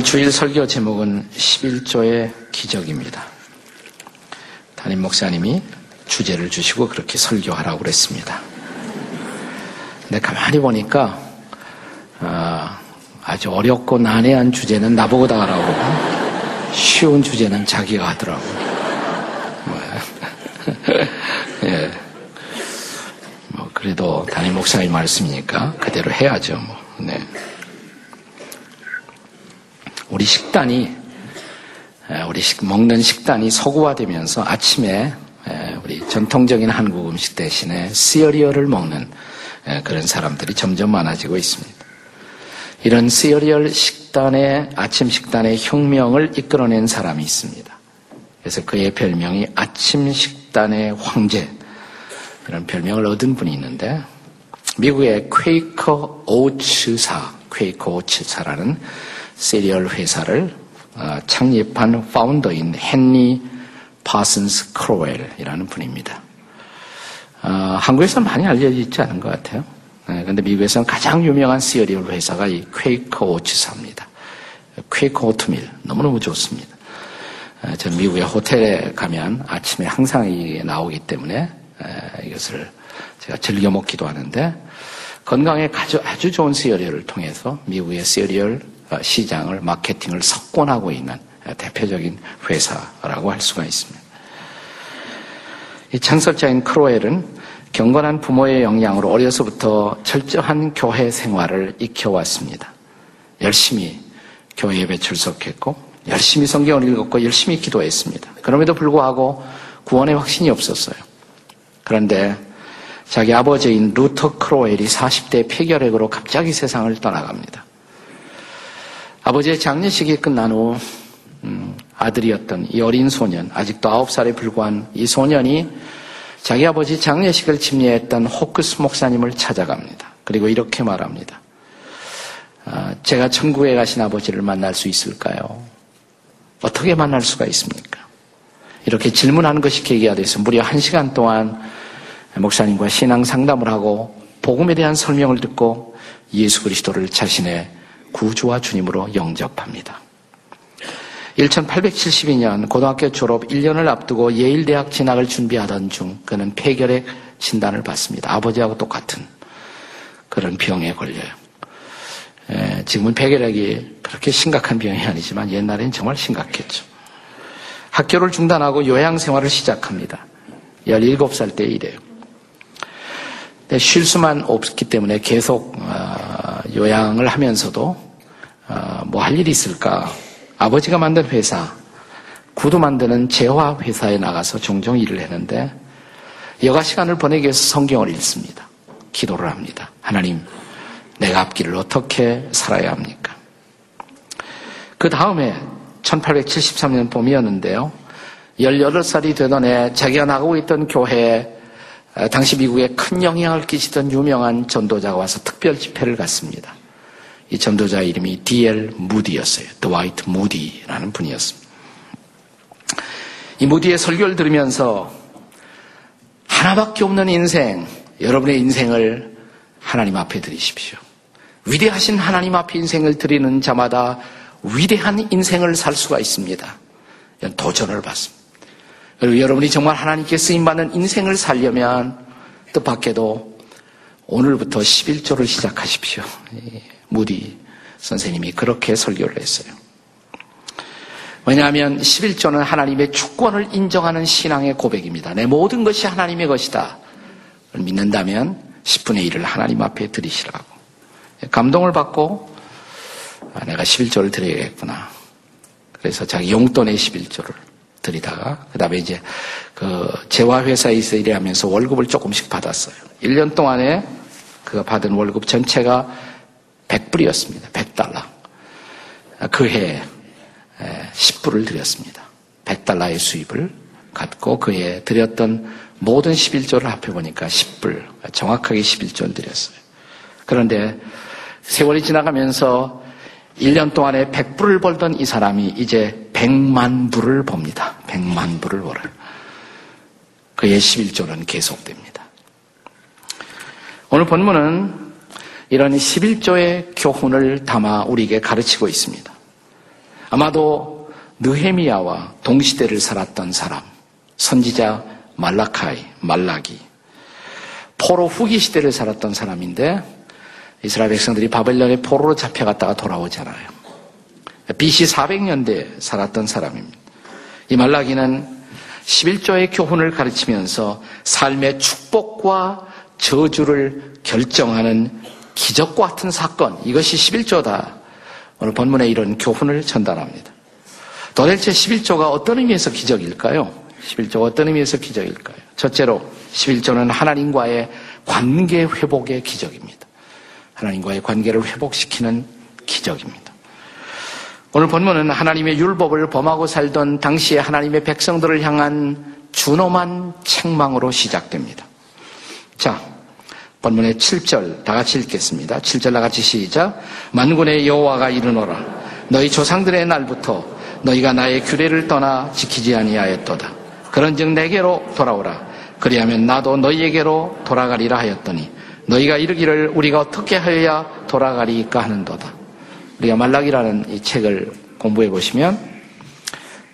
오늘 주일 설교 제목은 11조의 기적입니다. 담임 목사님이 주제를 주시고 그렇게 설교하라고 그랬습니다. 근데 가만히 보니까 어, 아주 어렵고 난해한 주제는 나보고 다 하라고 쉬운 주제는 자기가 하더라고. 예. 뭐 그래도 담임 목사님 말씀이니까 그대로 해야죠. 뭐. 네. 우리 식단이 우리 식, 먹는 식단이 서구화되면서 아침에 우리 전통적인 한국 음식 대신에 시어리얼을 먹는 그런 사람들이 점점 많아지고 있습니다. 이런 시어리얼 식단의 아침 식단의 혁명을 이끌어낸 사람이 있습니다. 그래서 그의 별명이 아침 식단의 황제 이런 별명을 얻은 분이 있는데 미국의 퀘이커 오츠사 퀘이커 오츠사라는 시리얼 회사를 어, 창립한 founder인 헨리 파슨스 크로웰이라는 분입니다. 어, 한국에서는 많이 알려져 있지 않은 것 같아요. 그런데 네, 미국에서는 가장 유명한 시리얼 회사가 이 Quaker Oats사입니다. Quaker 오트밀 너무너무 좋습니다. 어, 전 미국의 호텔에 가면 아침에 항상 이게 나오기 때문에 이것을 제가 즐겨 먹기도 하는데 건강에 아주, 좋은 시리얼을 통해서 미국의 시리얼 어, 시장을 마케팅을 석권하고 있는 대표적인 회사라고 할 수가 있습니다. 이 창설자인 크로엘은 경건한 부모의 영향으로 어려서부터 철저한 교회 생활을 익혀왔습니다. 열심히 교회 예배 출석했고 열심히 성경을 읽었고 열심히 기도했습니다. 그럼에도 불구하고 구원의 확신이 없었어요. 그런데 자기 아버지인 루터 크로웰이 40대 폐결핵으로 갑자기 세상을 떠나갑니다. 아버지의 장례식이 끝난 후 음, 아들이었던 이 어린 소년, 아직도 9살에 불과한 이 소년이 자기 아버지 장례식을 침례했던 호크스 목사님을 찾아갑니다. 그리고 이렇게 말합니다. 아, 제가 천국에 가신 아버지를 만날 수 있을까요? 어떻게 만날 수가 있습니까? 이렇게 질문하는 것이 계기가 돼서 무려 한 시간 동안 목사님과 신앙 상담을 하고 복음에 대한 설명을 듣고 예수 그리스도를 자신의 구주와 주님으로 영접합니다. 1872년 고등학교 졸업 1년을 앞두고 예일대학 진학을 준비하던 중 그는 폐결핵 진단을 받습니다. 아버지하고 똑같은 그런 병에 걸려요. 에, 지금은 폐결핵이 그렇게 심각한 병이 아니지만 옛날엔 정말 심각했죠. 학교를 중단하고 요양 생활을 시작합니다. 17살 때 이래요. 쉴 수만 없기 때문에 계속 어, 요양을 하면서도 어, 뭐할 일이 있을까? 아버지가 만든 회사, 구두 만드는 재화 회사에 나가서 종종 일을 했는데 여가 시간을 보내기 위해서 성경을 읽습니다. 기도를 합니다. 하나님, 내가 앞길을 어떻게 살아야 합니까? 그 다음에 1873년 봄이었는데요. 18살이 되던 해 자기가 나가고 있던 교회에 당시 미국에 큰 영향을 끼치던 유명한 전도자가 와서 특별 집회를 갔습니다. 이 전도자 이름이 D.L. 무디였어요. 드와이트 무디라는 분이었습니다. 이 무디의 설교를 들으면서 하나밖에 없는 인생, 여러분의 인생을 하나님 앞에 드리십시오. 위대하신 하나님 앞에 인생을 드리는 자마다 위대한 인생을 살 수가 있습니다. 이런 도전을 받습니다. 그리고 여러분이 정말 하나님께 쓰임받는 인생을 살려면 뜻밖에도 오늘부터 11조를 시작하십시오. 무디 선생님이 그렇게 설교를 했어요. 왜냐하면 11조는 하나님의 주권을 인정하는 신앙의 고백입니다. 내 모든 것이 하나님의 것이다. 믿는다면 10분의 1을 하나님 앞에 드리시라고. 감동을 받고 아, 내가 11조를 드려야겠구나. 그래서 자기 용돈의 11조를 드리다가 그다음에 이제 그 재화 회사에서 일하면서 월급을 조금씩 받았어요. 1년 동안에 그가 받은 월급 전체가 100불이었습니다. 100달러. 그 해에 10불을 드렸습니다. 100달러의 수입을 갖고 그해 드렸던 모든 11조를 합해보니까 10불, 정확하게 11조를 드렸어요. 그런데 세월이 지나가면서 1년 동안에 100불을 벌던 이 사람이 이제 100만 불을 봅니다. 100만 불을 벌어요. 그의 11조는 계속됩니다. 오늘 본문은 이런 11조의 교훈을 담아 우리에게 가르치고 있습니다. 아마도 느헤미야와 동시대를 살았던 사람, 선지자 말라카이, 말라기, 포로 후기 시대를 살았던 사람인데 이스라엘 백성들이 바벨론의 포로로 잡혀갔다가 돌아오잖아요. BC 400년대에 살았던 사람입니다. 이 말라기는 11조의 교훈을 가르치면서 삶의 축복과 저주를 결정하는 기적과 같은 사건, 이것이 11조다. 오늘 본문에 이런 교훈을 전달합니다. 도대체 11조가 어떤 의미에서 기적일까요? 11조가 어떤 의미에서 기적일까요? 첫째로 11조는 하나님과의 관계 회복의 기적입니다. 하나님과의 관계를 회복시키는 기적입니다. 오늘 본문은 하나님의 율법을 범하고 살던 당시의 하나님의 백성들을 향한 준엄한 책망으로 시작됩니다. 자, 본문의 7절 다 같이 읽겠습니다. 7절 다 같이 시작. 만군의 여호와가 이르노라. 너희 조상들의 날부터 너희가 나의 규례를 떠나 지키지 아니하였도다. 그런즉 내게로 돌아오라. 그리하면 나도 너희에게로 돌아가리라 하였더니 너희가 이르기를 우리가 어떻게 하여야 돌아가리까 하는도다. 우리가 말락이라는 이 책을 공부해 보시면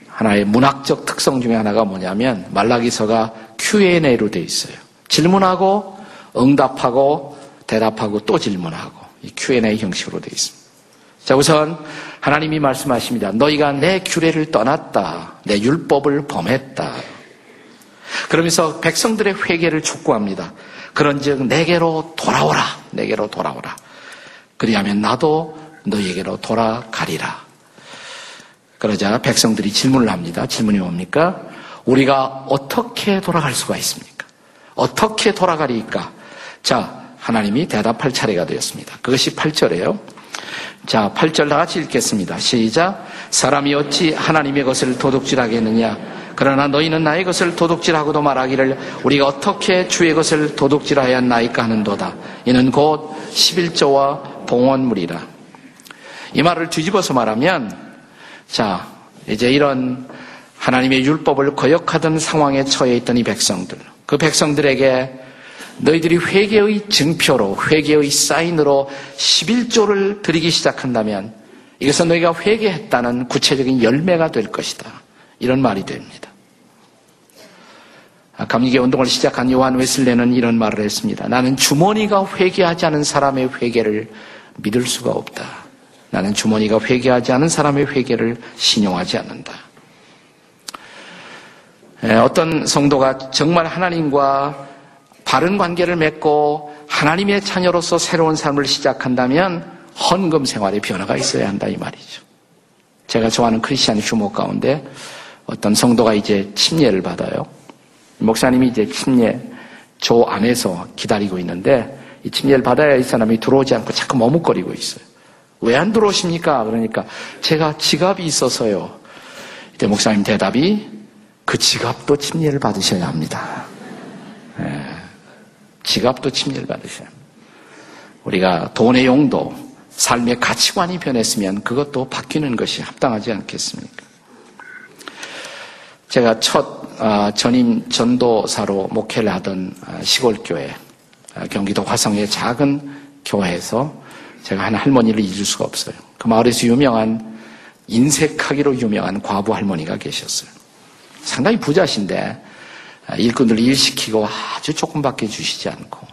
하나의 문학적 특성 중에 하나가 뭐냐면 말라기서가 Q&A로 되어 있어요. 질문하고 응답하고 대답하고 또 질문하고 이 Q&A 형식으로 되어 있습니다. 자, 우선 하나님이 말씀하십니다. 너희가 내 규례를 떠났다. 내 율법을 범했다. 그러면서 백성들의 회개를 촉구합니다. 그런즉 내게로 돌아오라. 내게로 돌아오라. 그리하면 나도 너희에게로 돌아가리라. 그러자 백성들이 질문을 합니다. 질문이 뭡니까? 우리가 어떻게 돌아갈 수가 있습니까? 어떻게 돌아가리까? 자, 하나님이 대답할 차례가 되었습니다. 그것이 8절이에요. 자, 8절 다 같이 읽겠습니다. 시작. 사람이 어찌 하나님의 것을 도둑질하겠느냐? 그러나 너희는 나의 것을 도둑질하고도 말하기를 우리가 어떻게 주의 것을 도둑질하였나이까 하는도다. 이는 곧 11조와 봉헌물이라. 이 말을 뒤집어서 말하면 자 이제 이런 하나님의 율법을 거역하던 상황에 처해 있던 이 백성들 그 백성들에게 너희들이 회개의 증표로 회개의 사인으로 11조를 드리기 시작한다면 이것은 너희가 회개했다는 구체적인 열매가 될 것이다. 이런 말이 됩니다. 아, 감리계 운동을 시작한 요한 웨슬레는 이런 말을 했습니다. 나는 주머니가 회개하지 않은 사람의 회개를 믿을 수가 없다. 나는 주머니가 회개하지 않은 사람의 회개를 신용하지 않는다. 어떤 성도가 정말 하나님과 바른 관계를 맺고 하나님의 자녀로서 새로운 삶을 시작한다면 헌금 생활에 변화가 있어야 한다 이 말이죠. 제가 좋아하는 크리스찬 휴모 가운데 어떤 성도가 이제 침례를 받아요. 목사님이 이제 침례 조 안에서 기다리고 있는데 이 침례를 받아야 이 사람이 들어오지 않고 자꾸 머뭇거리고 있어요. 왜 안 들어오십니까? 그러니까 제가 지갑이 있어서요. 이때 목사님 대답이 그 지갑도 침례를 받으셔야 합니다. 네. 지갑도 침례를 받으셔야 합니다. 우리가 돈의 용도, 삶의 가치관이 변했으면 그것도 바뀌는 것이 합당하지 않겠습니까? 제가 첫 아, 전임 전도사로 목회를 하던 아, 시골교회, 아, 경기도 화성의 작은 교회에서 제가 한 할머니를 잊을 수가 없어요. 그 마을에서 유명한 인색하기로 유명한 과부 할머니가 계셨어요. 상당히 부자신데 일꾼들 일 시키고 아주 조금밖에 주시지 않고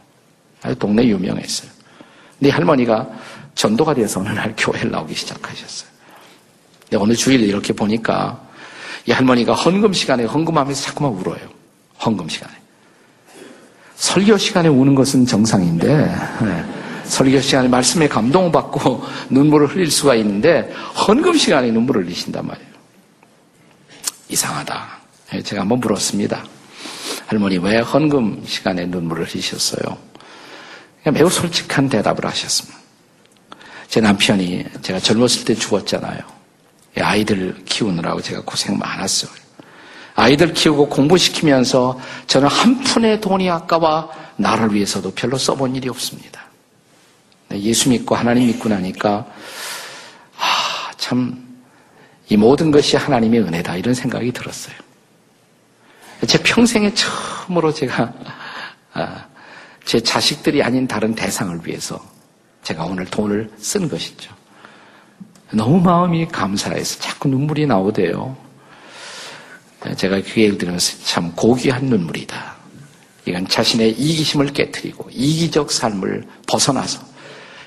아주 동네 유명했어요. 근데 할머니가 전도가 돼서 어느 날 교회를 나오기 시작하셨어요. 근데 오늘 주일 이렇게 보니까 이 할머니가 헌금 시간에 헌금하면서 자꾸만 울어요. 헌금 시간에. 설교 시간에 우는 것은 정상인데, 네. 설교 시간에 말씀에 감동받고 눈물을 흘릴 수가 있는데, 헌금 시간에 눈물을 흘리신단 말이에요. 이상하다. 네, 제가 한번 물었습니다. 할머니, 왜 헌금 시간에 눈물을 흘리셨어요? 매우 솔직한 대답을 하셨습니다. 제 남편이 제가 젊었을 때 죽었잖아요. 아이들 키우느라고 제가 고생 많았어요. 아이들 키우고 공부시키면서 저는 한 푼의 돈이 아까워 나를 위해서도 별로 써본 일이 없습니다. 예수 믿고 하나님 믿고 나니까 아, 참 이 모든 것이 하나님의 은혜다 이런 생각이 들었어요. 제 평생에 처음으로 제가 아, 제 자식들이 아닌 다른 대상을 위해서 제가 오늘 돈을 쓴 것이죠. 너무 마음이 감사해서 자꾸 눈물이 나오대요. 제가 그 얘기를 들으면서 참 고귀한 눈물이다. 이건 자신의 이기심을 깨뜨리고 이기적 삶을 벗어나서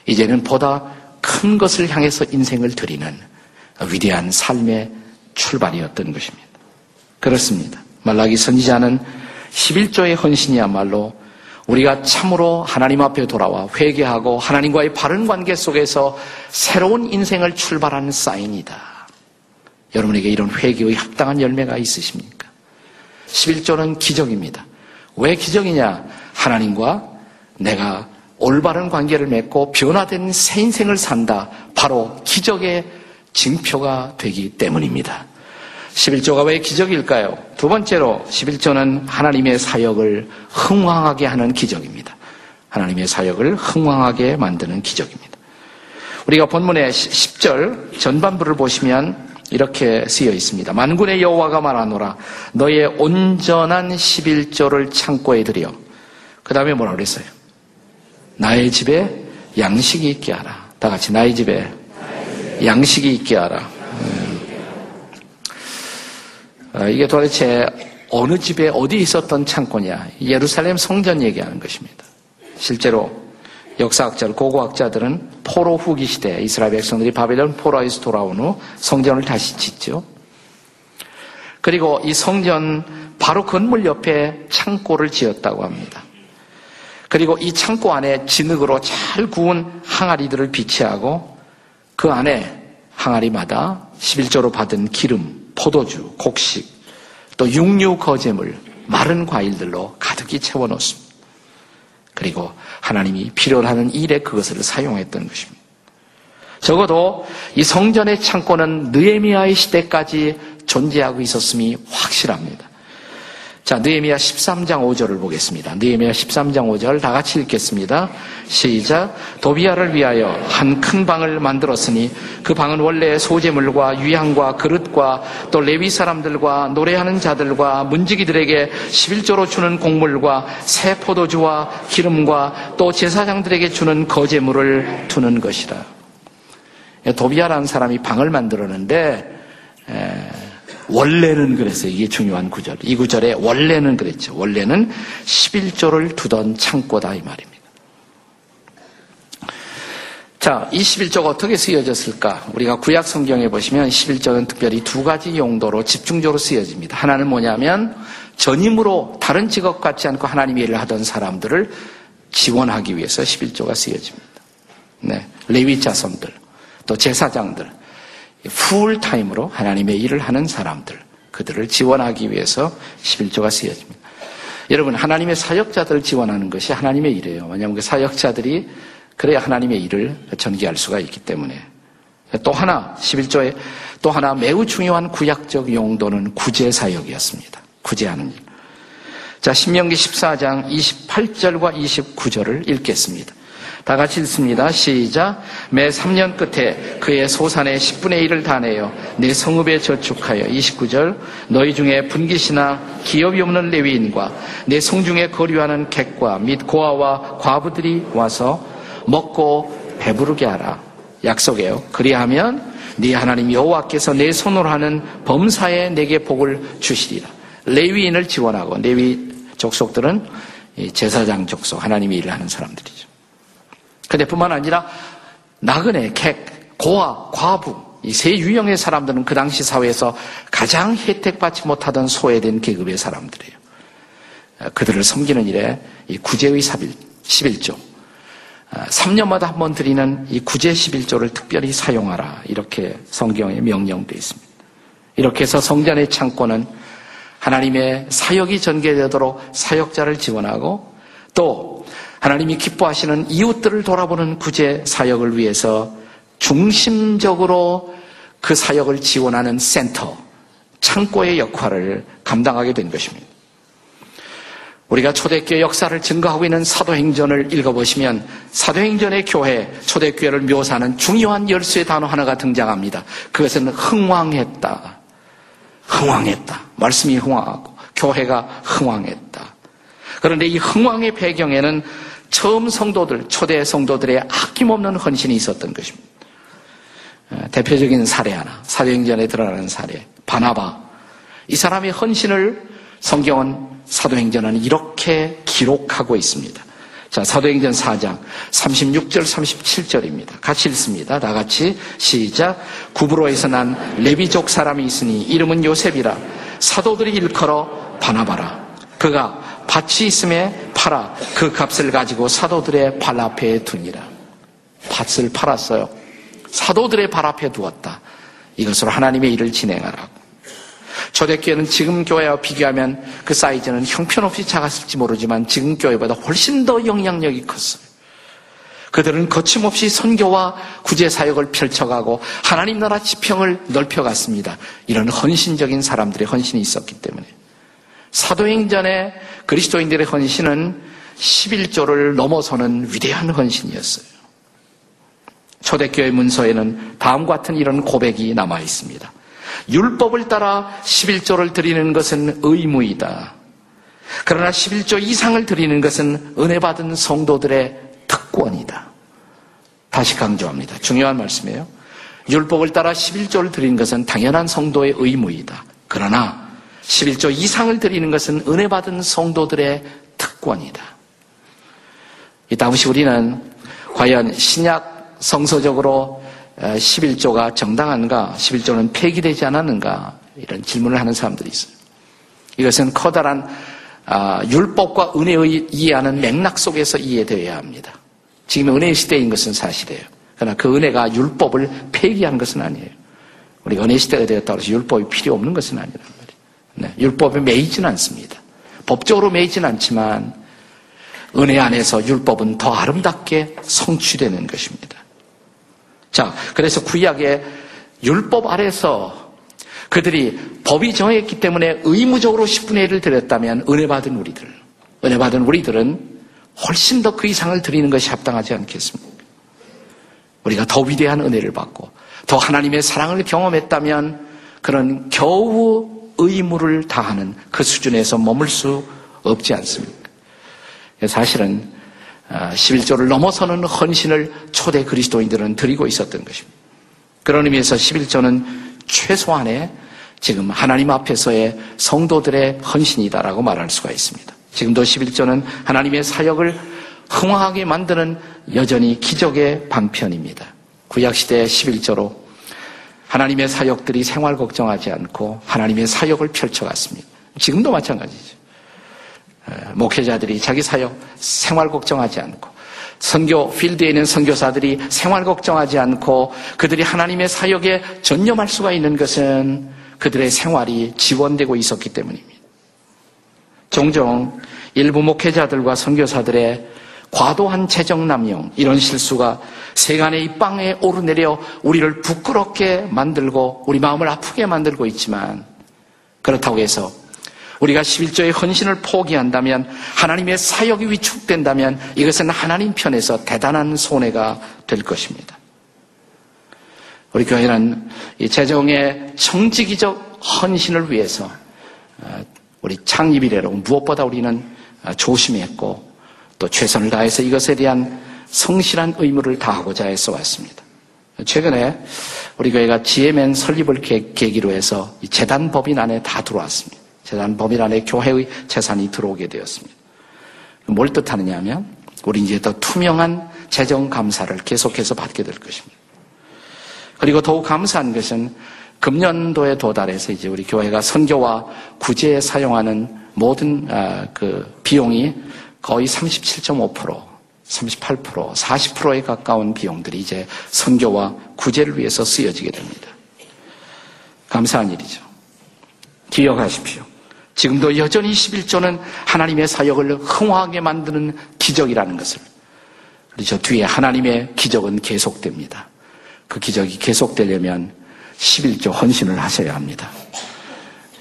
이제는 보다 큰 것을 향해서 인생을 드리는 위대한 삶의 출발이었던 것입니다. 그렇습니다. 말라기 선지자는 11조의 헌신이야말로 우리가 참으로 하나님 앞에 돌아와 회개하고 하나님과의 바른 관계 속에서 새로운 인생을 출발하는 사인이다. 여러분에게 이런 회개의 합당한 열매가 있으십니까? 11조는 기적입니다. 왜 기적이냐? 하나님과 내가 올바른 관계를 맺고 변화된 새 인생을 산다. 바로 기적의 징표가 되기 때문입니다. 11조가 왜 기적일까요? 두 번째로 11조는 하나님의 사역을 흥왕하게 하는 기적입니다. 하나님의 사역을 흥왕하게 만드는 기적입니다. 우리가 본문의 10절 전반부를 보시면 이렇게 쓰여 있습니다. 만군의 여호와가 말하노라 너의 온전한 11조를 창고에 들여 그 다음에 뭐라 그랬어요? 나의 집에 양식이 있게 하라. 다 같이 나의 집에 양식이 있게 하라. 어, 이게 도대체 어느 집에 어디 있었던 창고냐? 예루살렘 성전 얘기하는 것입니다. 실제로 역사학자, 고고학자들은 포로 후기 시대 이스라엘 백성들이 바벨론 포로에서 돌아온 후 성전을 다시 짓죠. 그리고 이 성전 바로 건물 옆에 창고를 지었다고 합니다. 그리고 이 창고 안에 진흙으로 잘 구운 항아리들을 비치하고 그 안에 항아리마다 11조로 받은 기름, 포도주, 곡식, 또 육류 거제물, 마른 과일들로 가득히 채워 놓습니다. 그리고 하나님이 필요로 하는 일에 그것을 사용했던 것입니다. 적어도 이 성전의 창고는 느에미아의 시대까지 존재하고 있었음이 확실합니다. 자, 느헤미야 13장 5절을 보겠습니다. 느헤미야 13장 5절 다 같이 읽겠습니다. 시작. 도비아를 위하여 한 큰 방을 만들었으니 그 방은 원래 소재물과 유향과 그릇과 또 레위 사람들과 노래하는 자들과 문지기들에게 11조로 주는 곡물과 새 포도주와 기름과 또 제사장들에게 주는 거제물을 두는 것이다. 도비아라는 사람이 방을 만들었는데 원래는 그랬어요. 이게 중요한 구절. 이 구절에 원래는 그랬죠. 원래는 11조를 두던 창고다 이 말입니다. 자, 이 11조가 어떻게 쓰여졌을까? 우리가 구약 성경에 보시면 11조는 특별히 두 가지 용도로 집중적으로 쓰여집니다. 하나는 뭐냐면 전임으로 다른 직업 같지 않고 하나님의 일을 하던 사람들을 지원하기 위해서 11조가 쓰여집니다. 네. 레위 자손들, 또 제사장들, 풀타임으로 하나님의 일을 하는 사람들, 그들을 지원하기 위해서 11조가 쓰여집니다. 여러분, 하나님의 사역자들을 지원하는 것이 하나님의 일이에요. 왜냐하면 그 사역자들이 그래야 하나님의 일을 전개할 수가 있기 때문에. 또 하나, 11조에 또 하나 매우 중요한 구약적 용도는 구제 사역이었습니다. 구제하는 일. 자, 신명기 14장 28절과 29절을 읽겠습니다. 다 같이 읽습니다. 시작. 매 3년 끝에 그의 소산의 10분의 1을 다 내어 내 성읍에 저축하여 29절 너희 중에 분깃이나 기업이 없는 레위인과 내 성중에 거류하는 객과 및 고아와 과부들이 와서 먹고 배부르게 하라. 약속해요. 그리하면 네 하나님 여호와께서 내 손으로 하는 범사에 내게 복을 주시리라. 레위인을 지원하고 레위 족속들은 제사장 족속 하나님이 일을 하는 사람들이죠. 근데 뿐만 아니라 나그네, 객, 고아, 과부 이 세 유형의 사람들은 그 당시 사회에서 가장 혜택받지 못하던 소외된 계급의 사람들이에요. 그들을 섬기는 일에 이 구제의 11조 3년마다 한 번 드리는 이 구제 11조를 특별히 사용하라 이렇게 성경에 명령되어 있습니다. 이렇게 해서 성전의 창고는 하나님의 사역이 전개되도록 사역자를 지원하고 또 하나님이 기뻐하시는 이웃들을 돌아보는 구제 사역을 위해서 중심적으로 그 사역을 지원하는 센터, 창고의 역할을 감당하게 된 것입니다. 우리가 초대교회 역사를 증거하고 있는 사도행전을 읽어보시면 사도행전의 교회, 초대교회를 묘사하는 중요한 열쇠 단어 하나가 등장합니다. 그것은 흥왕했다. 흥왕했다. 말씀이 흥왕하고 교회가 흥왕했다. 그런데 이 흥왕의 배경에는 처음 성도들, 초대 성도들의 아낌없는 헌신이 있었던 것입니다. 대표적인 사례 하나, 사도행전에 드러나는 사례, 바나바. 이 사람의 헌신을 성경은 사도행전은 이렇게 기록하고 있습니다. 자, 사도행전 4장 36절 37절입니다. 같이 읽습니다. 다 같이 시작. 구브로에서 난 레비족 사람이 있으니 이름은 요셉이라 사도들이 일컬어 바나바라. 그가 밭이 있음에 팔아 그 값을 가지고 사도들의 발 앞에 두니라. 밭을 팔았어요. 사도들의 발 앞에 두었다. 이것으로 하나님의 일을 진행하라고. 초대교회는 지금 교회와 비교하면 그 사이즈는 형편없이 작았을지 모르지만 지금 교회보다 훨씬 더 영향력이 컸어요. 그들은 거침없이 선교와 구제 사역을 펼쳐가고 하나님 나라 지평을 넓혀갔습니다. 이런 헌신적인 사람들의 헌신이 있었기 때문에 사도행전의 그리스도인들의 헌신은 11조를 넘어서는 위대한 헌신이었어요. 초대교회 문서에는 다음과 같은 이런 고백이 남아 있습니다. 율법을 따라 11조를 드리는 것은 의무이다. 그러나 11조 이상을 드리는 것은 은혜 받은 성도들의 특권이다. 다시 강조합니다. 중요한 말씀이에요. 율법을 따라 11조를 드리는 것은 당연한 성도의 의무이다. 그러나 11조 이상을 드리는 것은 은혜 받은 성도들의 특권이다. 이따 혹시 우리는 과연 신약 성서적으로 11조가 정당한가? 11조는 폐기되지 않았는가? 이런 질문을 하는 사람들이 있어요. 이것은 커다란 아, 율법과 은혜의 이해하는 맥락 속에서 이해되어야 합니다. 지금 은혜의 시대인 것은 사실이에요. 그러나 그 은혜가 율법을 폐기한 것은 아니에요. 우리가 은혜 시대가 되었다고 해서 율법이 필요 없는 것은 아니란 말이에요. 네, 율법에 매이지는 않습니다. 법적으로 매이지는 않지만 은혜 안에서 율법은 더 아름답게 성취되는 것입니다. 자, 그래서 구약의 율법 아래서 그들이 법이 정했기 때문에 의무적으로 10분의 1을 드렸다면 은혜 받은 우리들, 은혜 받은 우리들은 훨씬 더 그 이상을 드리는 것이 합당하지 않겠습니까? 우리가 더 위대한 은혜를 받고 더 하나님의 사랑을 경험했다면 그런 겨우 의무를 다하는 그 수준에서 머물 수 없지 않습니까? 사실은 11조를 아, 넘어서는 헌신을 초대 그리스도인들은 드리고 있었던 것입니다. 그런 의미에서 11조는 최소한의 지금 하나님 앞에서의 성도들의 헌신이다라고 말할 수가 있습니다. 지금도 11조는 하나님의 사역을 흥황하게 만드는 여전히 기적의 방편입니다. 구약시대 11조로 하나님의 사역들이 생활 걱정하지 않고 하나님의 사역을 펼쳐갔습니다. 지금도 마찬가지죠. 목회자들이 자기 사역 생활 걱정하지 않고 선교 필드에 있는 선교사들이 생활 걱정하지 않고 그들이 하나님의 사역에 전념할 수가 있는 것은 그들의 생활이 지원되고 있었기 때문입니다. 종종 일부 목회자들과 선교사들의 과도한 재정 남용 이런 실수가 세간의 이 빵에 오르내려 우리를 부끄럽게 만들고 우리 마음을 아프게 만들고 있지만 그렇다고 해서 우리가 11조의 헌신을 포기한다면 하나님의 사역이 위축된다면 이것은 하나님 편에서 대단한 손해가 될 것입니다. 우리 교회는 이 재정의 정직이적 헌신을 위해서 어, 우리 창립 이래로 무엇보다 우리는 어, 조심했고 또 최선을 다해서 이것에 대한 성실한 의무를 다하고자 해서 왔습니다. 최근에 우리 교회가 지혜맨 설립을 계기로 해서 재단 법인 안에 다 들어왔습니다. 재단 법인 안에 교회의 재산이 들어오게 되었습니다. 뭘 뜻하느냐 하면 우리 이제 더 투명한 재정 감사를 계속해서 받게 될 것입니다. 그리고 더욱 감사한 것은 금년도에 도달해서 이제 우리 교회가 선교와 구제에 사용하는 모든 아, 그 비용이 거의 37.5%, 38%, 40%에 가까운 비용들이 이제 선교와 구제를 위해서 쓰여지게 됩니다. 감사한 일이죠. 기억하십시오. 지금도 여전히 11조는 하나님의 사역을 흥화하게 만드는 기적이라는 것을. 저 뒤에 하나님의 기적은 계속됩니다. 그 기적이 계속되려면 11조 헌신을 하셔야 합니다.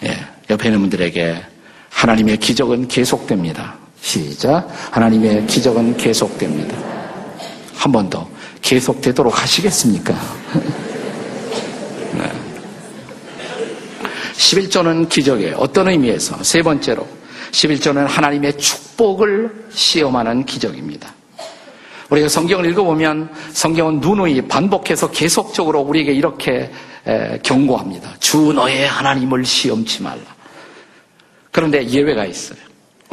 예, 옆에 있는 분들에게 하나님의 기적은 계속됩니다. 시작. 하나님의 기적은 계속됩니다. 한 번 더. 계속되도록 하시겠습니까? 11조는 기적이에요. 어떤 의미에서? 세 번째로 11조는 하나님의 축복을 시험하는 기적입니다. 우리가 성경을 읽어보면 성경은 누누이 반복해서 계속적으로 우리에게 이렇게 경고합니다. 주 너의 하나님을 시험치 말라. 그런데 예외가 있어요.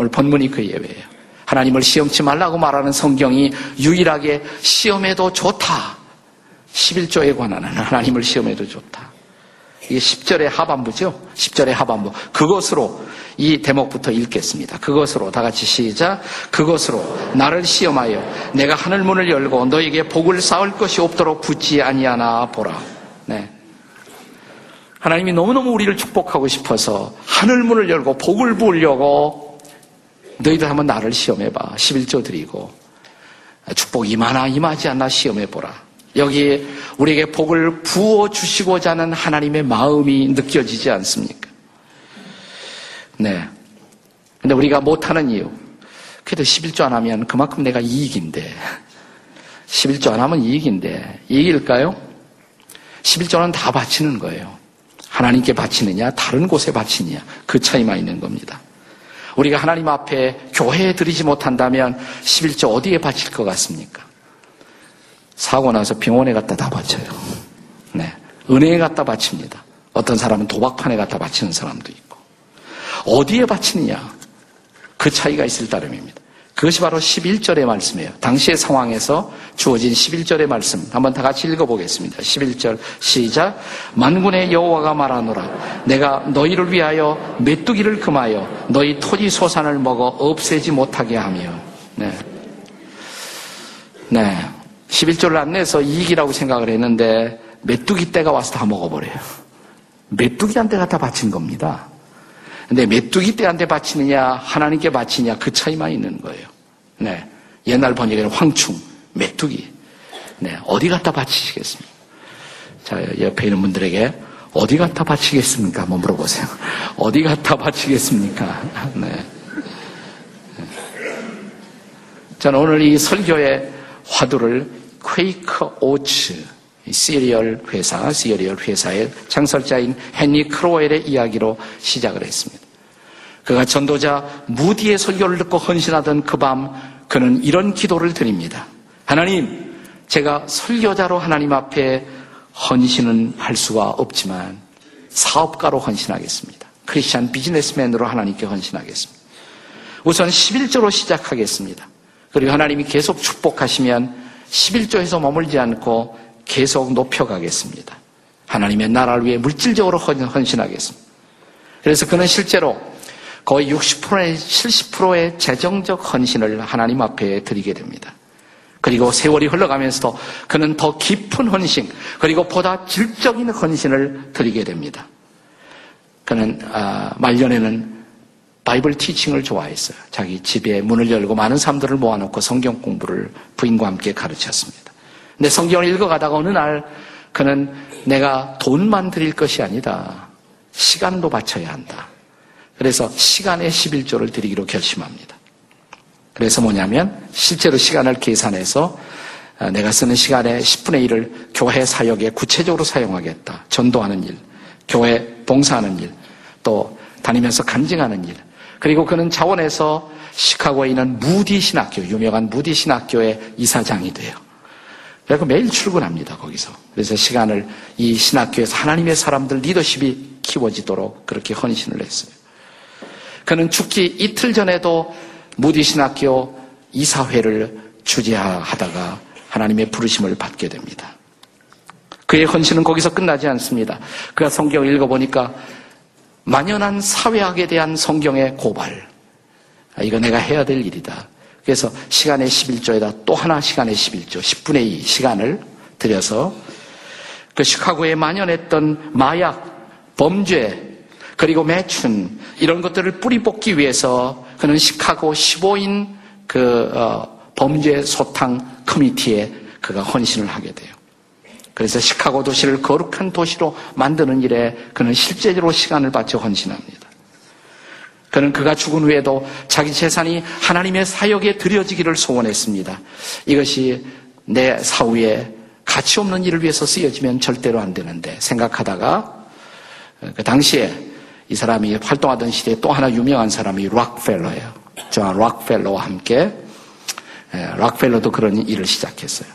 오늘 본문이 그 예외예요. 하나님을 시험치 말라고 말하는 성경이 유일하게 시험해도 좋다. 11조에 관한 하나님을 시험해도 좋다. 이게 10절의 하반부죠? 10절의 하반부. 그것으로 이 대목부터 읽겠습니다. 그것으로 다 같이 시작. 그것으로 나를 시험하여 내가 하늘 문을 열고 너에게 복을 쌓을 것이 없도록 붙지 아니하나 보라. 네. 하나님이 너무너무 우리를 축복하고 싶어서 하늘 문을 열고 복을 부으려고 너희들 한번 나를 시험해봐. 11조 드리고 축복 임하나 임하지 않나 시험해보라. 여기 우리에게 복을 부어 주시고자 하는 하나님의 마음이 느껴지지 않습니까? 네. 근데 우리가 못하는 이유. 그래도 11조 안 하면 그만큼 내가 이익인데. 11조 안 하면 이익인데. 이익일까요? 11조는 다 바치는 거예요. 하나님께 바치느냐, 다른 곳에 바치느냐. 그 차이만 있는 겁니다. 우리가 하나님 앞에 교회에 드리지 못한다면 11조 어디에 바칠 것 같습니까? 사고 나서 병원에 갖다 다 바쳐요. 네. 은행에 갖다 바칩니다. 어떤 사람은 도박판에 갖다 바치는 사람도 있고. 어디에 바치느냐? 그 차이가 있을 따름입니다. 그것이 바로 11절의 말씀이에요. 당시의 상황에서 주어진 11절의 말씀. 한번 다 같이 읽어보겠습니다. 11절 시작. 만군의 여호와가 말하노라. 내가 너희를 위하여 메뚜기를 금하여 너희 토지 소산을 먹어 없애지 못하게 하며. 네. 네. 11조를 안 내서 이익이라고 생각을 했는데 메뚜기 때가 와서 다 먹어버려요. 메뚜기한테 갖다 바친 겁니다. 근데 메뚜기 때한테 바치느냐 하나님께 바치냐 그 차이만 있는 거예요. 네. 옛날 번역에는 황충, 메뚜기. 네. 어디 갖다 바치시겠습니까? 자, 옆에 있는 분들에게 어디 갖다 바치겠습니까? 한번 물어보세요. 어디 갖다 바치겠습니까? 네. 네. 저는 오늘 이 설교의 화두를 Quaker Oats 시리얼 회사, 시리얼 회사의 창설자인 헨리 크로웰의 이야기로 시작을 했습니다. 그가 전도자 무디의 설교를 듣고 헌신하던 그 밤 그는 이런 기도를 드립니다. 하나님, 제가 설교자로 하나님 앞에 헌신은 할 수가 없지만 사업가로 헌신하겠습니다. 크리스천 비즈니스맨으로 하나님께 헌신하겠습니다. 우선 11조로 시작하겠습니다. 그리고 하나님이 계속 축복하시면 11조에서 머물지 않고 계속 높여가겠습니다. 하나님의 나라를 위해 물질적으로 헌신하겠습니다. 그래서 그는 실제로 거의 60%의 70%의 재정적 헌신을 하나님 앞에 드리게 됩니다. 그리고 세월이 흘러가면서도 그는 더 깊은 헌신, 그리고 보다 질적인 헌신을 드리게 됩니다. 그는 아, 말년에는 바이블 티칭을 좋아했어요. 자기 집에 문을 열고 많은 사람들을 모아놓고 성경 공부를 부인과 함께 가르쳤습니다. 근데 성경을 읽어가다가 어느 날 그는 내가 돈만 드릴 것이 아니다. 시간도 바쳐야 한다. 그래서 시간의 11조를 드리기로 결심합니다. 그래서 뭐냐면 실제로 시간을 계산해서 아, 내가 쓰는 시간의 10분의 1을 교회 사역에 구체적으로 사용하겠다. 전도하는 일, 교회 봉사하는 일, 또 다니면서 간증하는 일, 그리고 그는 자원에서 시카고에 있는 무디 신학교, 유명한 무디 신학교의 이사장이 돼요. 그래서 매일 출근합니다, 거기서. 그래서 시간을 이 신학교에서 하나님의 사람들 리더십이 키워지도록 그렇게 헌신을 했어요. 그는 죽기 이틀 전에도 무디 신학교 이사회를 주재하다가 하나님의 부르심을 받게 됩니다. 그의 헌신은 거기서 끝나지 않습니다. 그가 성경을 읽어보니까 만연한 사회학에 대한 성경의 고발. 아, 이거 내가 해야 될 일이다. 그래서 시간의 11조에다 또 하나 시간의 11조, 10분의 2 시간을 들여서 그 시카고에 만연했던 마약, 범죄, 그리고 매춘, 이런 것들을 뿌리 뽑기 위해서 그는 시카고 15인 그, 어, 범죄 소탕 커미티에 그가 헌신을 하게 돼요. 그래서 시카고 도시를 거룩한 도시로 만드는 일에 그는 실제로 시간을 바쳐 헌신합니다. 그는 그가 죽은 후에도 자기 재산이 하나님의 사역에 드려지기를 소원했습니다. 이것이 내 사후에 가치 없는 일을 위해서 쓰여지면 절대로 안 되는데 생각하다가 그 당시에 이 사람이 활동하던 시대에 또 하나 유명한 사람이 락펠러예요. 저 락펠러와 함께 예, 락펠러도 그런 일을 시작했어요.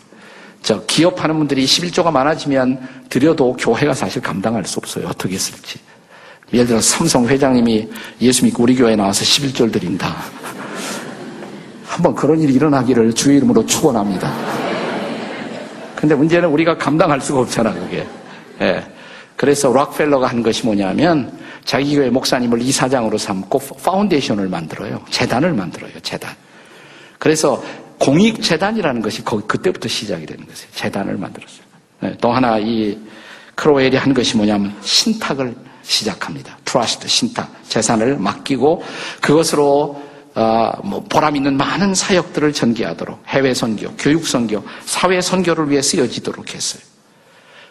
저 기업하는 분들이 11조가 많아지면 드려도 교회가 사실 감당할 수 없어요. 어떻게 쓸지. 예를 들어 삼성 회장님이 예수 믿고 우리 교회에 나와서 11조를 드린다. 한번 그런 일이 일어나기를 주의 이름으로 축원합니다. 근데 문제는 우리가 감당할 수가 없잖아, 그게. 예. 그래서 락펠러가 한 것이 뭐냐면 자기 교회 목사님을 이사장으로 삼고 foundation을 만들어요. 재단을 만들어요, 재단. 그래서 공익재단이라는 것이 거기 그때부터 시작이 되는 것이에요. 재단을 만들었어요. 네, 또 하나 이 크로웰이 한 것이 뭐냐면 신탁을 시작합니다. trust, 신탁, 재산을 맡기고 그것으로 어, 뭐 보람 있는 많은 사역들을 전개하도록 해외 선교, 교육 선교, 사회 선교를 위해 쓰여지도록 했어요.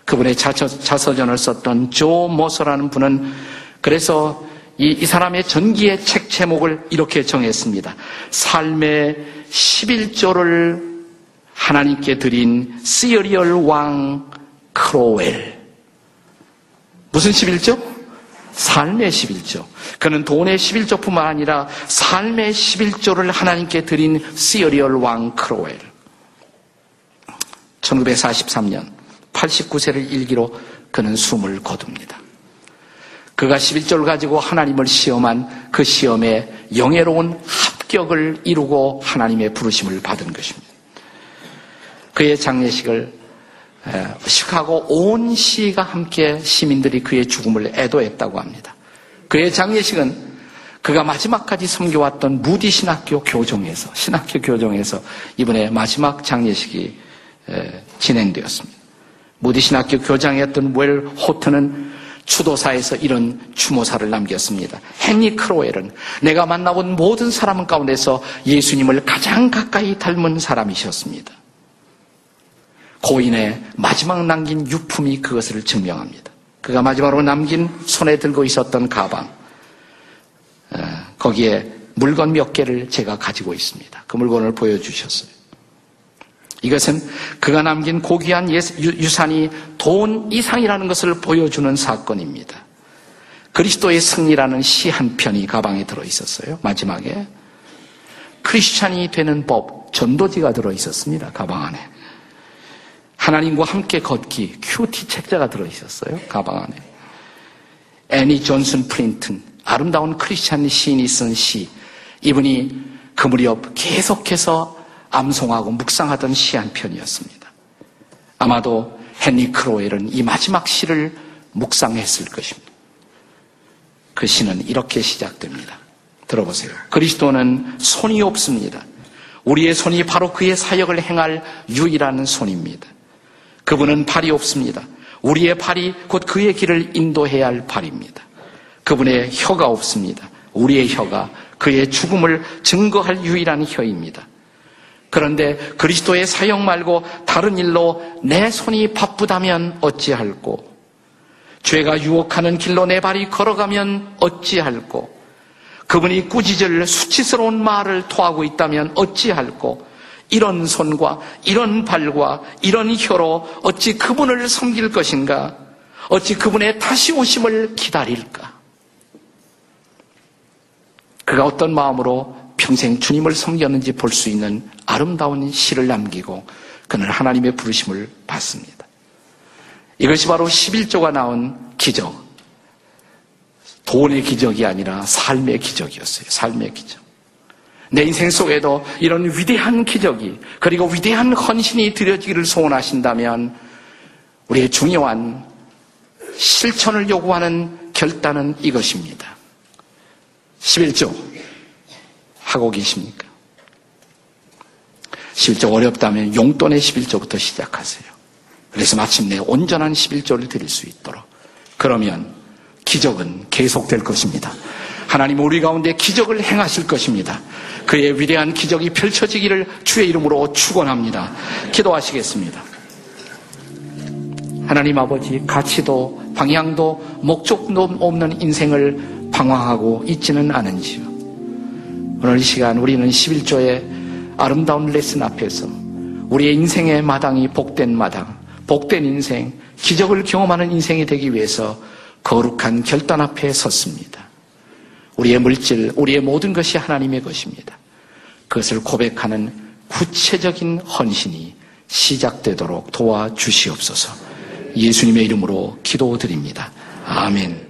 그분의 자서, 자서전을 썼던 조 모서라는 분은 그래서 이, 이 사람의 전기의 책 제목을 이렇게 정했습니다. 삶의 11조를 하나님께 드린 시어리얼 왕 크로웰. 무슨 11조? 삶의 11조. 그는 돈의 11조뿐만 아니라 삶의 11조를 하나님께 드린 시어리얼 왕 크로웰. 1943년 89세를 일기로 그는 숨을 거둡니다. 그가 11조를 가지고 하나님을 시험한 그 시험에 영예로운 합격을 이루고 하나님의 부르심을 받은 것입니다. 그의 장례식을 시카고 온 시가 함께 시민들이 그의 죽음을 애도했다고 합니다. 그의 장례식은 그가 마지막까지 섬겨왔던 무디 신학교 교정에서 신학교 교정에서 이번에 마지막 장례식이 진행되었습니다. 무디 신학교 교장이었던 웰 호트는 추도사에서 이런 추모사를 남겼습니다. 헨리 크로웰은 내가 만나본 모든 사람 가운데서 예수님을 가장 가까이 닮은 사람이셨습니다. 고인의 마지막 남긴 유품이 그것을 증명합니다. 그가 마지막으로 남긴 손에 들고 있었던 가방, 어, 거기에 물건 몇 개를 제가 가지고 있습니다. 그 물건을 보여주셨어요. 이것은 그가 남긴 고귀한 유산이 돈 이상이라는 것을 보여주는 사건입니다. 그리스도의 승리라는 시 한 편이 가방에 들어 있었어요. 마지막에 크리스찬이 되는 법 전도지가 들어 있었습니다. 가방 안에 하나님과 함께 걷기 큐티 책자가 들어 있었어요. 가방 안에 애니 존슨 프린튼 아름다운 크리스찬 시인이 쓴 시 이분이 그 무렵 계속해서 암송하고 묵상하던 시 한 편이었습니다. 아마도 헨리 크로웰은 이 마지막 시를 묵상했을 것입니다. 그 시는 이렇게 시작됩니다. 들어보세요. 그리스도는 손이 없습니다. 우리의 손이 바로 그의 사역을 행할 유일한 손입니다. 그분은 팔이 없습니다. 우리의 팔이 곧 그의 길을 인도해야 할 팔입니다. 그분의 혀가 없습니다. 우리의 혀가 그의 죽음을 증거할 유일한 혀입니다. 그런데 그리스도의 사역 말고 다른 일로 내 손이 바쁘다면 어찌할꼬? 죄가 유혹하는 길로 내 발이 걸어가면 어찌할꼬? 그분이 꾸짖을 수치스러운 말을 토하고 있다면 어찌할꼬? 이런 손과 이런 발과 이런 혀로 어찌 그분을 섬길 것인가? 어찌 그분의 다시 오심을 기다릴까? 그가 어떤 마음으로 평생 주님을 섬겼는지 볼 수 있는 아름다운 시를 남기고 그는 하나님의 부르심을 받습니다. 이것이 바로 11조가 나온 기적. 돈의 기적이 아니라 삶의 기적이었어요. 삶의 기적. 내 인생 속에도 이런 위대한 기적이 그리고 위대한 헌신이 드려지기를 소원하신다면 우리의 중요한 실천을 요구하는 결단은 이것입니다. 11조 하고 계십니까? 11조 어렵다면 용돈의 11조부터 시작하세요. 그래서 마침내 온전한 11조를 드릴 수 있도록. 그러면 기적은 계속될 것입니다. 하나님 우리 가운데 기적을 행하실 것입니다. 그의 위대한 기적이 펼쳐지기를 주의 이름으로 축원합니다. 기도하시겠습니다. 하나님 아버지 가치도 방향도 목적도 없는 인생을 방황하고 있지는 않은지요. 오늘 이 시간 우리는 11조의 아름다운 레슨 앞에서 우리의 인생의 마당이 복된 마당, 복된 인생, 기적을 경험하는 인생이 되기 위해서 거룩한 결단 앞에 섰습니다. 우리의 물질, 우리의 모든 것이 하나님의 것입니다. 그것을 고백하는 구체적인 헌신이 시작되도록 도와주시옵소서. 예수님의 이름으로 기도드립니다. 아멘.